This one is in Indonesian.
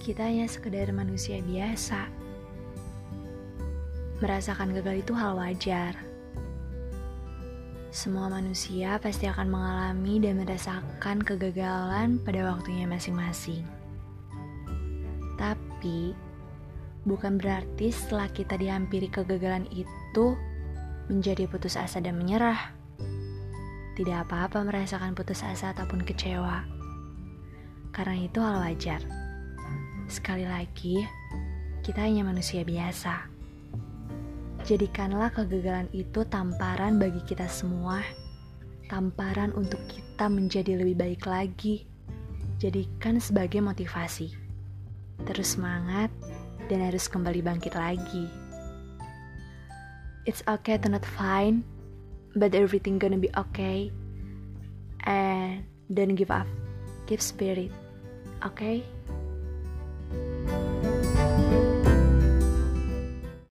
kita hanya sekedar manusia biasa. Merasakan gagal itu hal wajar. Semua manusia pasti akan mengalami dan merasakan kegagalan pada waktunya masing-masing. Tapi, bukan berarti setelah kita dihampiri kegagalan itu menjadi putus asa dan menyerah. Tidak apa-apa merasakan putus asa ataupun kecewa, karena itu hal wajar. Sekali lagi, kita hanya manusia biasa. Jadikanlah kegagalan itu tamparan bagi kita semua, tamparan untuk kita menjadi lebih baik lagi. Jadikan sebagai motivasi. Terus semangat dan harus kembali bangkit lagi. It's okay to not fine, but everything gonna be okay. And don't give up. Keep spirit. Okay?